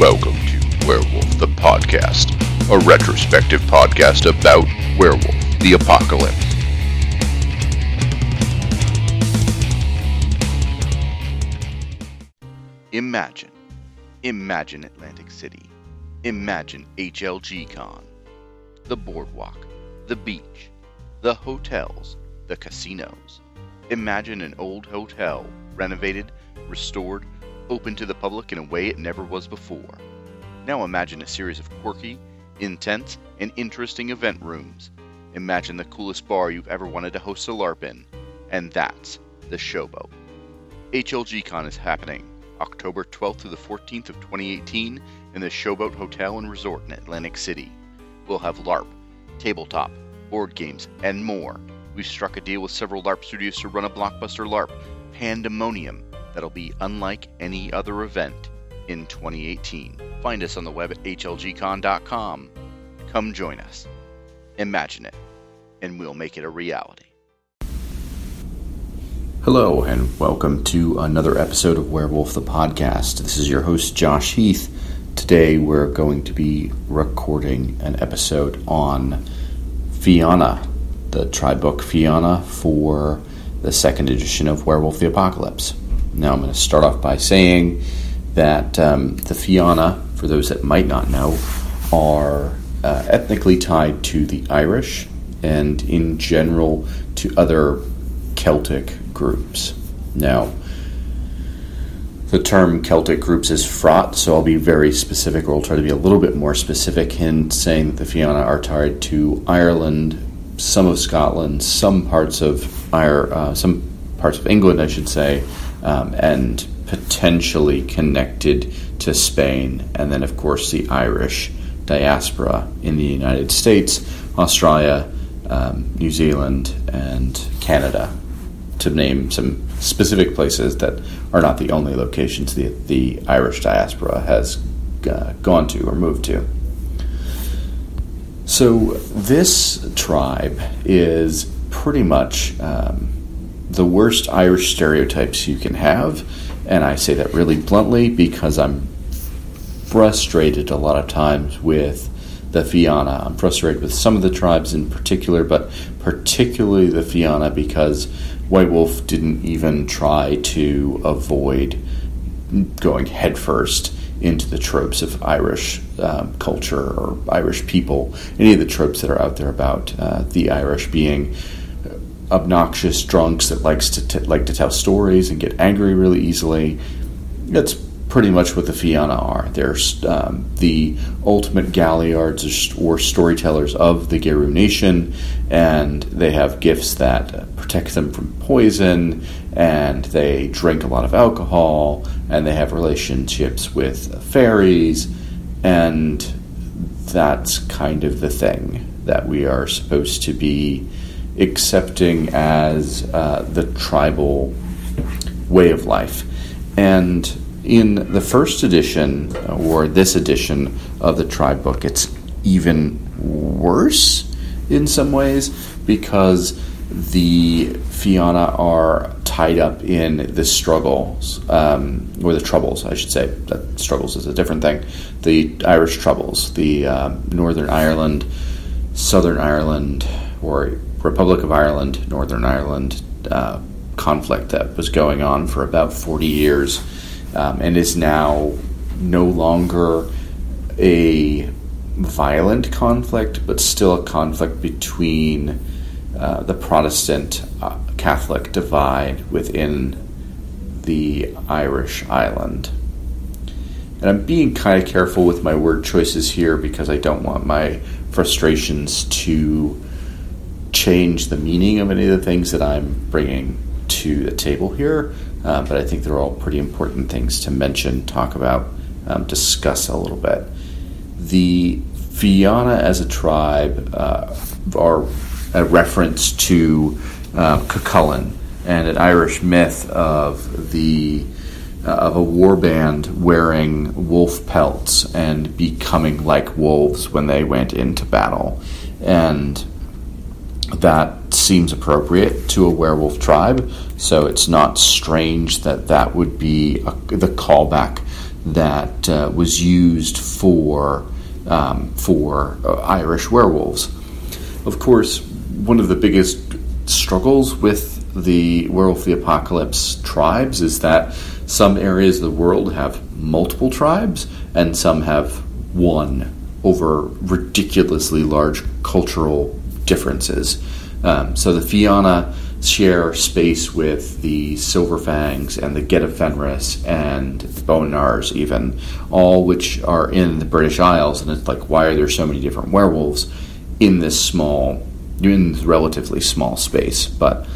Welcome to Werewolf the Podcast, a retrospective podcast about Werewolf the Apocalypse. Imagine. Imagine Atlantic City. Imagine HLG Con. The boardwalk, the beach, the hotels, the casinos. Imagine an old hotel, renovated, restored, open to the public in a way it never was before. Now imagine a series of quirky, intense, and interesting event rooms. Imagine the coolest bar you've ever wanted to host a LARP in, and that's the Showboat. HLGCon is happening October 12th through the 14th of 2018 in the Showboat Hotel and Resort in Atlantic City. We'll have LARP, tabletop, board games, and more. We've struck a deal with several LARP studios to run a blockbuster LARP, Pandemonium, that'll be unlike any other event in 2018. Find us on the web at hlgcon.com. Come join us. Imagine it, and we'll make it a reality. Hello, and welcome to another episode of Werewolf the Podcast. This is your host, Josh Heath. Today, we're going to be recording an episode on Fianna, the tribe book for the second edition of Werewolf the Apocalypse. Now, I'm going to start off by saying that um, the Fianna, for those that might not know, are uh, ethnically tied to the Irish and, in general, to other Celtic groups. Now, the term Celtic groups is fraught, so I'll be very specific, or I'll try to be a little bit more specific in saying that the Fianna are tied to Ireland, some of Scotland, some parts of uh, some parts of England, I should say, um, and potentially connected to Spain, and then, of course, the Irish diaspora in the United States, Australia, um, New Zealand, and Canada, to name some specific places that are not the only locations the, the Irish diaspora has uh, gone to or moved to. So, this tribe is pretty much um, the worst Irish stereotypes you can have, and I say that really bluntly because I'm frustrated a lot of times with the Fianna. I'm frustrated with some of the tribes in particular, but particularly the Fianna because White Wolf didn't even try to avoid going headfirst into the tropes of Irish um, culture or Irish people, any of the tropes that are out there about uh, the Irish being obnoxious drunks that likes to t- like to tell stories and get angry really easily. That's pretty much what the Fianna are. They're um, the ultimate galliards or storytellers of the Garou Nation, and they have gifts that protect them from poison, and they drink a lot of alcohol, and they have relationships with fairies, and that's kind of the thing that we are supposed to be accepting as uh, the tribal way of life. And in the first edition, or this edition of the tribe book, it's even worse in some ways because the Fianna are tied up in the struggles, um, or the troubles, I should say. That struggles is a different thing. The Irish troubles, the uh, Northern Ireland, Southern Ireland, or Republic of Ireland, Northern Ireland uh, conflict that was going on for about 40 years um, and is now no longer a violent conflict, but still a conflict between uh, the Protestant uh, Catholic divide within the Irish island. And I'm being kind of careful with my word choices here because I don't want my frustrations to change the meaning of any of the things that I'm bringing to the table here, uh, but I think they're all pretty important things to mention, talk about, um, discuss a little bit. The Fianna as a tribe uh, are a reference to uh, Cuchulainn and an Irish myth of the uh, of a warband wearing wolf pelts and becoming like wolves when they went into battle, and that seems appropriate to a werewolf tribe. So it's not strange that that would be a, the callback that uh, was used for um, for uh, Irish werewolves. Of course, one of the biggest struggles with the Werewolf the Apocalypse tribes is that some areas of the world have multiple tribes and some have one over ridiculously large cultural differences. Um, so the Fianna share space with the Silverfangs and the Get of Fenris and the Bone Gnawers, even, all which are in the British Isles. And it's like, why are there so many different werewolves in this small, in this relatively small space? But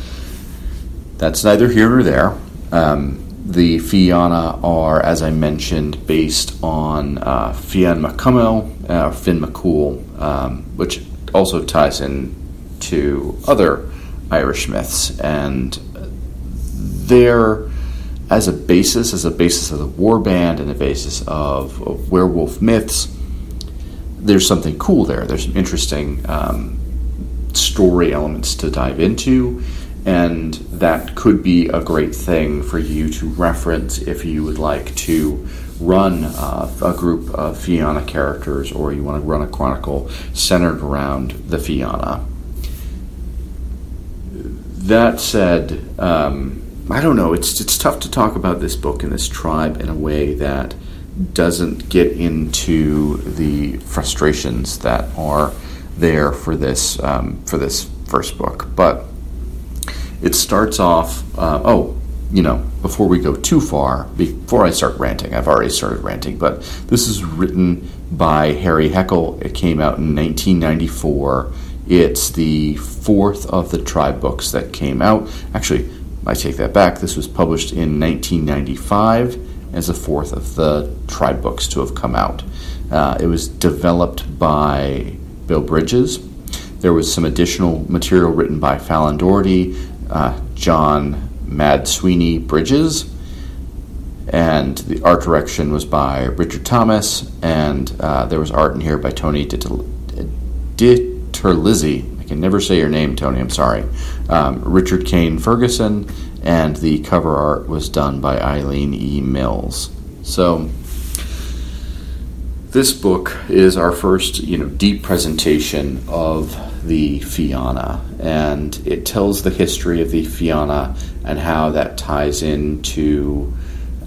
that's neither here nor there. Um, the Fianna are, as I mentioned, based on uh, Fionn mac Cumhaill, uh, Finn McCool, um, which also ties in to other Irish myths, and they're as a basis, as a basis of the war band and a basis of, of werewolf myths. There's something cool there. There's some interesting um, story elements to dive into, and that could be a great thing for you to reference if you would like to run uh, a group of Fianna characters or you want to run a chronicle centered around the Fianna. That said, um, I don't know. It's it's tough to talk about this book and this tribe in a way that doesn't get into the frustrations that are there for this um, for this first book. But it starts off. Uh, oh, you know, before we go too far, before I start ranting, I've already started ranting. But this is written by Harry Heckel. It came out in 1994. It's the fourth of the tribe books that came out. Actually, I take that back. This was published in 1995 as the fourth of the tribe books to have come out. Uh, it was developed by Bill Bridges. There was some additional material written by Fallon Doherty, uh, John Mad Sweeney Bridges, and the art direction was by Richard Thomas, and uh, there was art in here by Tony Dit. Terlizzi. I can never say your name, Tony. I'm sorry. Um, Richard Kane Ferguson, and the cover art was done by Eileen E. Mills. So this book is our first, you know, deep presentation of the Fianna, and it tells the history of the Fianna and how that ties into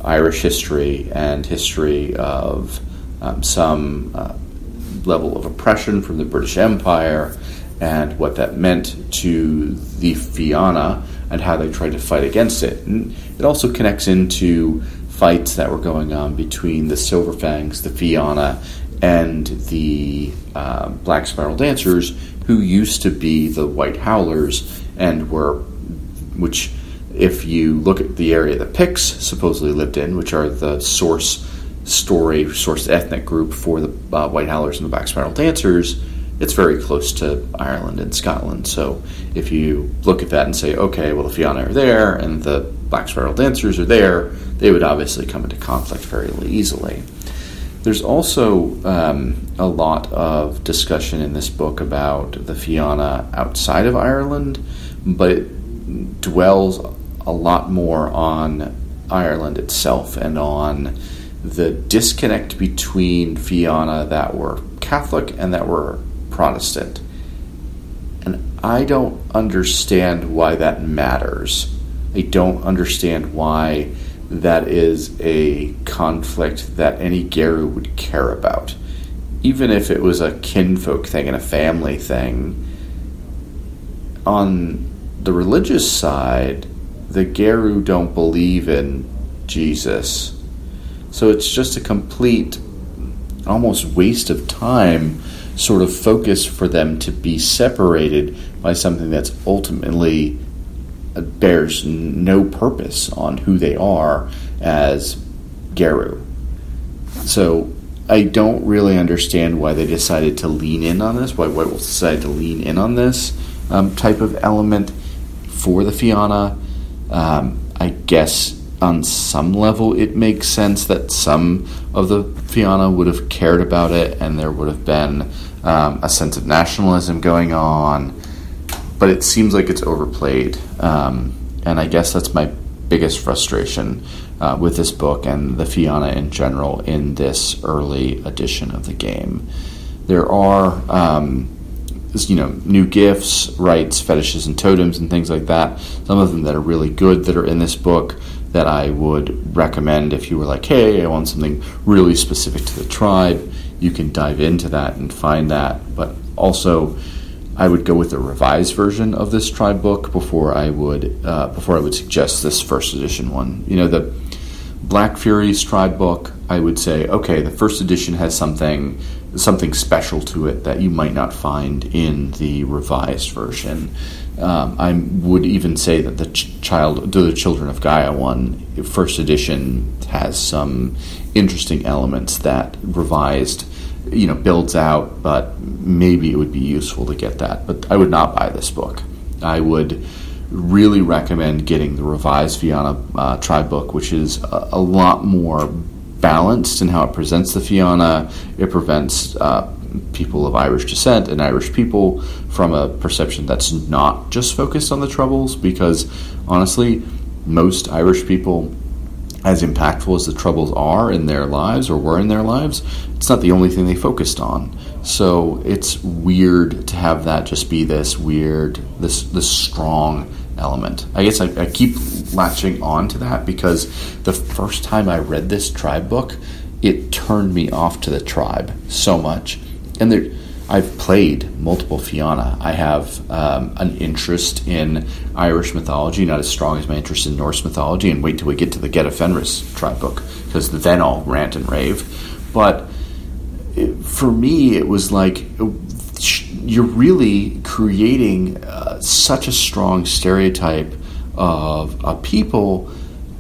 Irish history and history of um, some uh, level of oppression from the British Empire and what that meant to the Fianna and how they tried to fight against it. And it also connects into fights that were going on between the Silverfangs, the Fianna, and the uh, Black Spiral Dancers, who used to be the White Howlers and were, which, if you look at the area the Picts supposedly lived in, which are the source story, source ethnic group for the uh, White Howlers and the Black Spiral Dancers, it's very close to Ireland and Scotland. So if you look at that and say, okay, well, the Fianna are there and the Black Spiral Dancers are there, they would obviously come into conflict fairly easily. There's also um, a lot of discussion in this book about the Fianna outside of Ireland, but it dwells a lot more on Ireland itself and on the disconnect between Fianna that were Catholic and that were Protestant. And I don't understand why that matters. I don't understand why that is a conflict that any Garou would care about. Even if it was a kinfolk thing and a family thing, on the religious side, the Garou don't believe in Jesus so it's just a complete, almost waste of time sort of focus for them to be separated by something that's ultimately bears no purpose on who they are as Garou. So I don't really understand why they decided to lean in on this, why White Wolf decided to lean in on this um, type of element for the Fianna. Um, I guess on some level, it makes sense that some of the Fianna would have cared about it and there would have been um, a sense of nationalism going on, but it seems like it's overplayed. Um, and I guess that's my biggest frustration uh, with this book and the Fianna in general in this early edition of the game. There are, um, you know, new gifts, rites, fetishes, and totems, and things like that. Some of them that are really good that are in this book that I would recommend if you were like, hey, I want something really specific to the tribe. You can dive into that and find that. But also, I would go with the revised version of this tribe book before I would uh, before I would suggest this first edition one. You know, the Black Fury's tribe book. I would say, okay, the first edition has something something special to it that you might not find in the revised version. Um, I would even say that the ch- child, the Children of Gaia one, first edition, has some interesting elements that revised, you know, builds out. But maybe it would be useful to get that. But I would not buy this book. I would really recommend getting the revised Fianna uh, tribe book, which is a, a, lot more balanced in how it presents the Fianna. It prevents uh, people of Irish descent and Irish people from a perception that's not just focused on the Troubles, because honestly, most Irish people, as impactful as the Troubles are in their lives or were in their lives, it's not the only thing they focused on. So it's weird to have that just be this weird, this this strong element. I guess I, I keep latching on to that because the first time I read this tribe book, it turned me off to the tribe so much and there, I've played multiple Fianna. I have um, an interest in Irish mythology, not as strong as my interest in Norse mythology. And wait till we get to the Get Fenris tribe book, because then I'll rant and rave. But it, for me, it was like you're really creating uh, such a strong stereotype of a people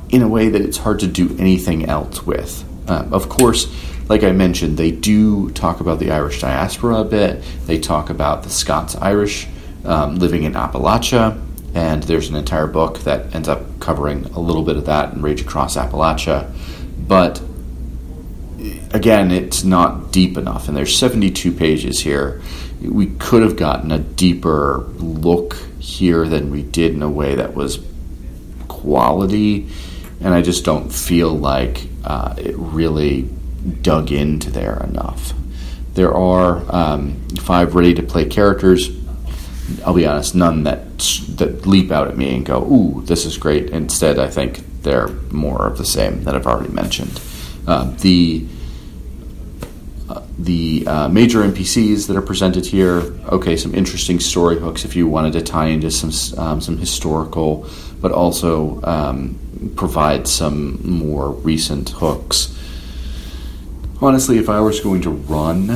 in a way that it's hard to do anything else with. Uh, of course like I mentioned, they do talk about the Irish diaspora a bit. They talk about the Scots Irish um, living in Appalachia, and there's an entire book that ends up covering a little bit of that in Rage Across Appalachia. But again, it's not deep enough, and there's 72 pages here. We could have gotten a deeper look here than we did in a way that was quality, and I just don't feel like uh, it really dug into there enough. There are um, five ready to play characters. I'll be honest, none that that leap out at me and go, "Ooh, this is great." Instead, I think they're more of the same that I've already mentioned. Uh, the uh, the uh, major NPCs that are presented here. Okay, some interesting story hooks if you wanted to tie into some um, some historical, but also um, provide some more recent hooks honestly, if I was going to run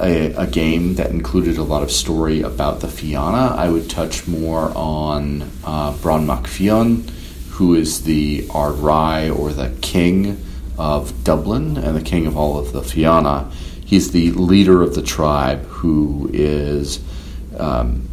a, a, game that included a lot of story about the Fianna, I would touch more on uh, Bron MacFionn, who is the Righ or the king of Dublin and the king of all of the Fianna. He's the leader of the tribe who is, um,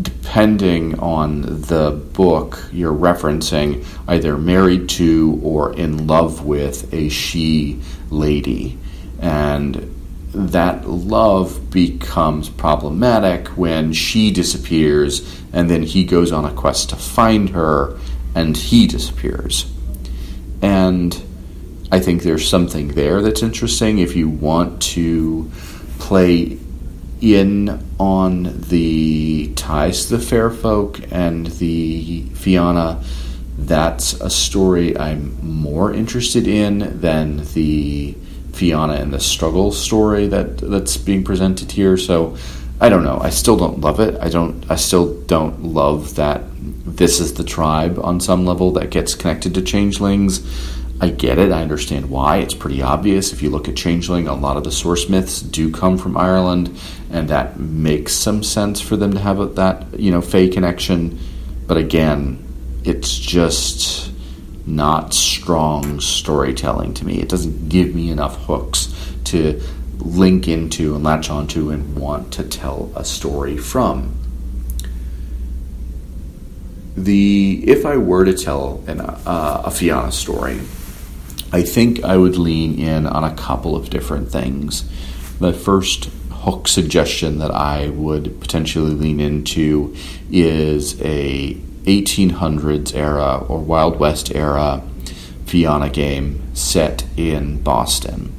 depending on the book you're referencing, either married to or in love with a Sidhe lady. And that love becomes problematic when she disappears and then he goes on a quest to find her and he disappears. And I think there's something there that's interesting if you want to play in on the ties to the fair folk and the Fianna that's a story I'm more interested in than the Fianna and the struggle story that that's being presented here. So I don't know. I still don't love it. I don't. I still don't love that this is the tribe on some level that gets connected to changelings. I get it. I understand why. It's pretty obvious. If you look at Changeling, a lot of the source myths do come from Ireland, and that makes some sense for them to have that you know Fey connection. But again, it's just not strong storytelling to me. It doesn't give me enough hooks to link into and latch onto and want to tell a story from. The if I were to tell an, uh, a Fianna story, I think I would lean in on a couple of different things. The first hook suggestion that I would potentially lean into is a 1800s era or Wild West era Fianna game set in Boston,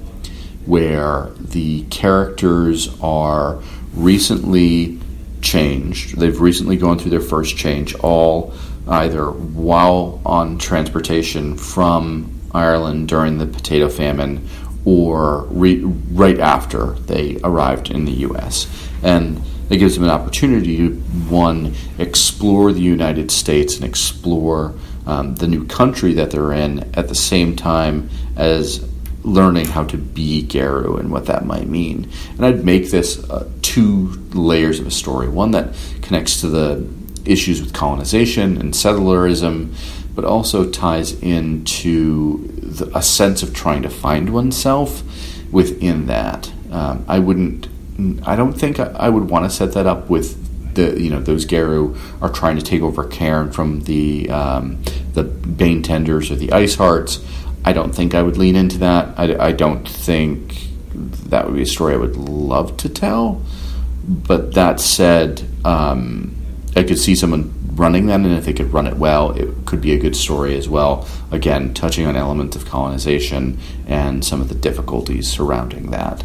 where the characters are recently changed. They've recently gone through their first change, all either while on transportation from Ireland during the potato famine or re- right after they arrived in the U.S. And it gives them an opportunity to, one, explore the United States and explore um, the new country that they're in at the same time as learning how to be Garou and what that might mean. And I'd make this uh, two layers of a story one that connects to the issues with colonization and settlerism, but also ties into the, a sense of trying to find oneself within that. Um, I wouldn't. I don't think I, would want to set that up with the you know those Garou are trying to take over Caern from the um, the Bane Tenders or the Ice Hearts. I don't think I would lean into that. I, I don't think that would be a story I would love to tell. But that said, um, I could see someone running that, and if they could run it well, it could be a good story as well. Again, touching on elements of colonization and some of the difficulties surrounding that.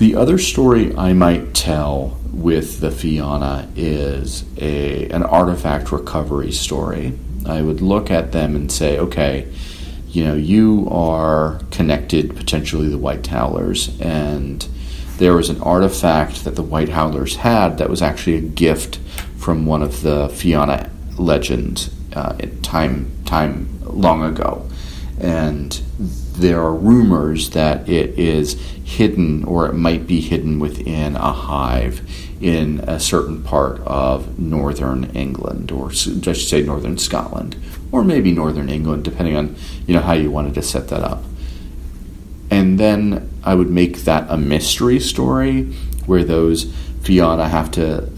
The other story I might tell with the Fianna is a an artifact recovery story. I would look at them and say, okay, you know, you are connected potentially the White Howlers, and there was an artifact that the White Howlers had that was actually a gift from one of the Fianna legends uh, time time long ago, and there are rumors that it is hidden or it might be hidden within a hive in a certain part of northern England, or I should say northern Scotland, or maybe northern England, depending on you know how you wanted to set that up. And then I would make that a mystery story where those Fianna have to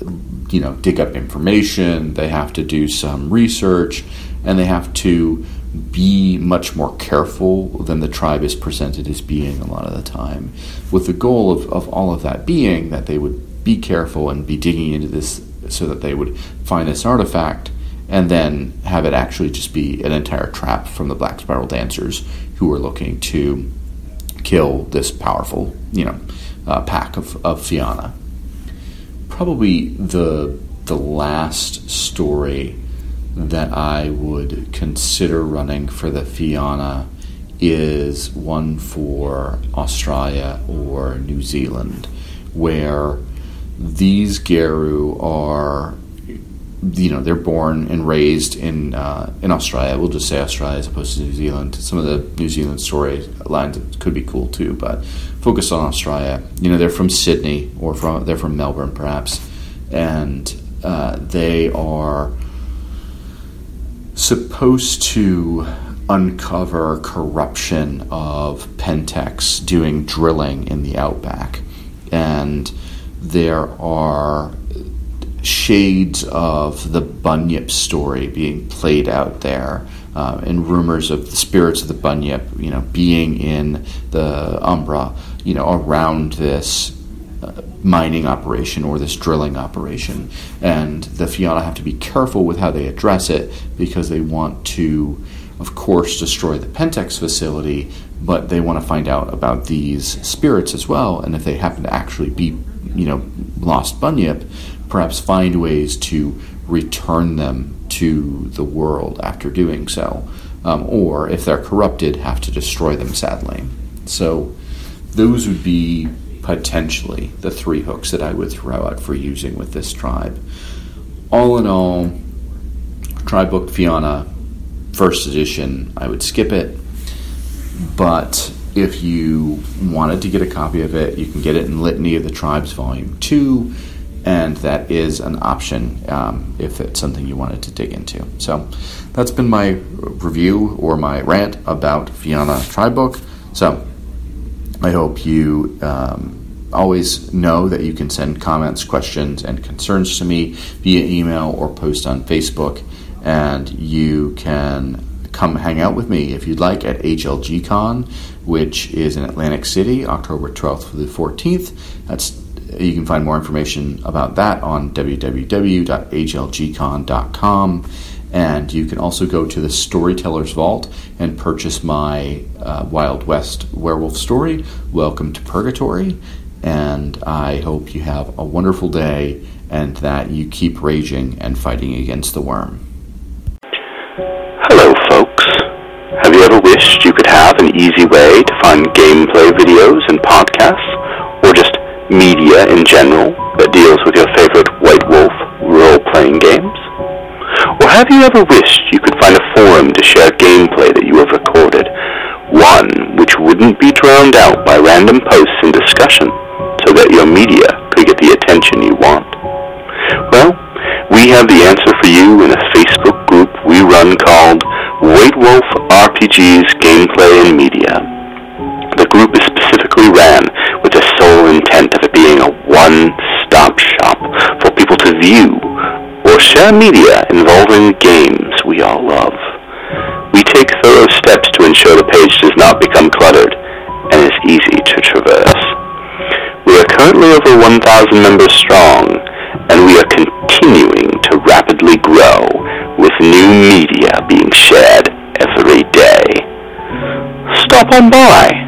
you know dig up information, they have to do some research, and they have to be much more careful than the tribe is presented as being a lot of the time, with the goal of, of all of that being that they would be careful and be digging into this so that they would find this artifact and then have it actually just be an entire trap from the Black Spiral Dancers who are looking to kill this powerful, you know, uh, pack of, of Fianna. Probably the the last story that I would consider running for the Fianna is one for Australia or New Zealand, where these Garou are, you know, they're born and raised in uh, in Australia. We'll just say Australia as opposed to New Zealand. Some of the New Zealand story lines could be cool too, but focus on Australia. You know, they're from Sydney or from they're from Melbourne perhaps, and uh, they are supposed to uncover corruption of Pentex doing drilling in the outback. And there are shades of the Bunyip story being played out there. Uh, and rumors of the spirits of the Bunyip, you know, being in the Umbra, you know, around this mining operation or this drilling operation. And the Fianna have to be careful with how they address it because they want to, of course, destroy the Pentex facility, but they want to find out about these spirits as well. And if they happen to actually be, you know, lost Bunyip, perhaps find ways to return them to the world after doing so. Um, or if they're corrupted, have to destroy them sadly. So those would be potentially the three hooks that I would throw out for using with this tribe. All in all, Tribe Book Fianna, first edition, I would skip it. But if you wanted to get a copy of it, you can get it in Litany of the Tribes Volume 2, and that is an option um, if it's something you wanted to dig into. So that's been my review or my rant about Fianna Tribe Book. So I hope you um, always know that you can send comments, questions, and concerns to me via email or post on Facebook. And you can come hang out with me if you'd like at HLGCon, which is in Atlantic City, October 12th through the 14th. That's you can find more information about that on www.hlgcon.com. And you can also go to the Storyteller's Vault and purchase my uh, Wild West werewolf story, Welcome to Purgatory. And I hope you have a wonderful day and that you keep raging and fighting against the worm. Hello, folks. Have you ever wished you could have an easy way to find gameplay videos and podcasts, or just media in general that deals with your favorite White Wolf role-playing games? Have you ever wished you could find a forum to share gameplay that you have recorded, one which wouldn't be drowned out by random posts and discussion, so that your media could get the attention you want? Well, we have the answer for you in a Facebook group we run called White Wolf RPGs Gameplay and Media. The group is specifically ran with the sole intent of it being a one-stop shop for people to view or share media involving games we all love. We take thorough steps to ensure the page does not become cluttered and is easy to traverse. We are currently over 1,000 members strong, and we are continuing to rapidly grow with new media being shared every day. Stop on by.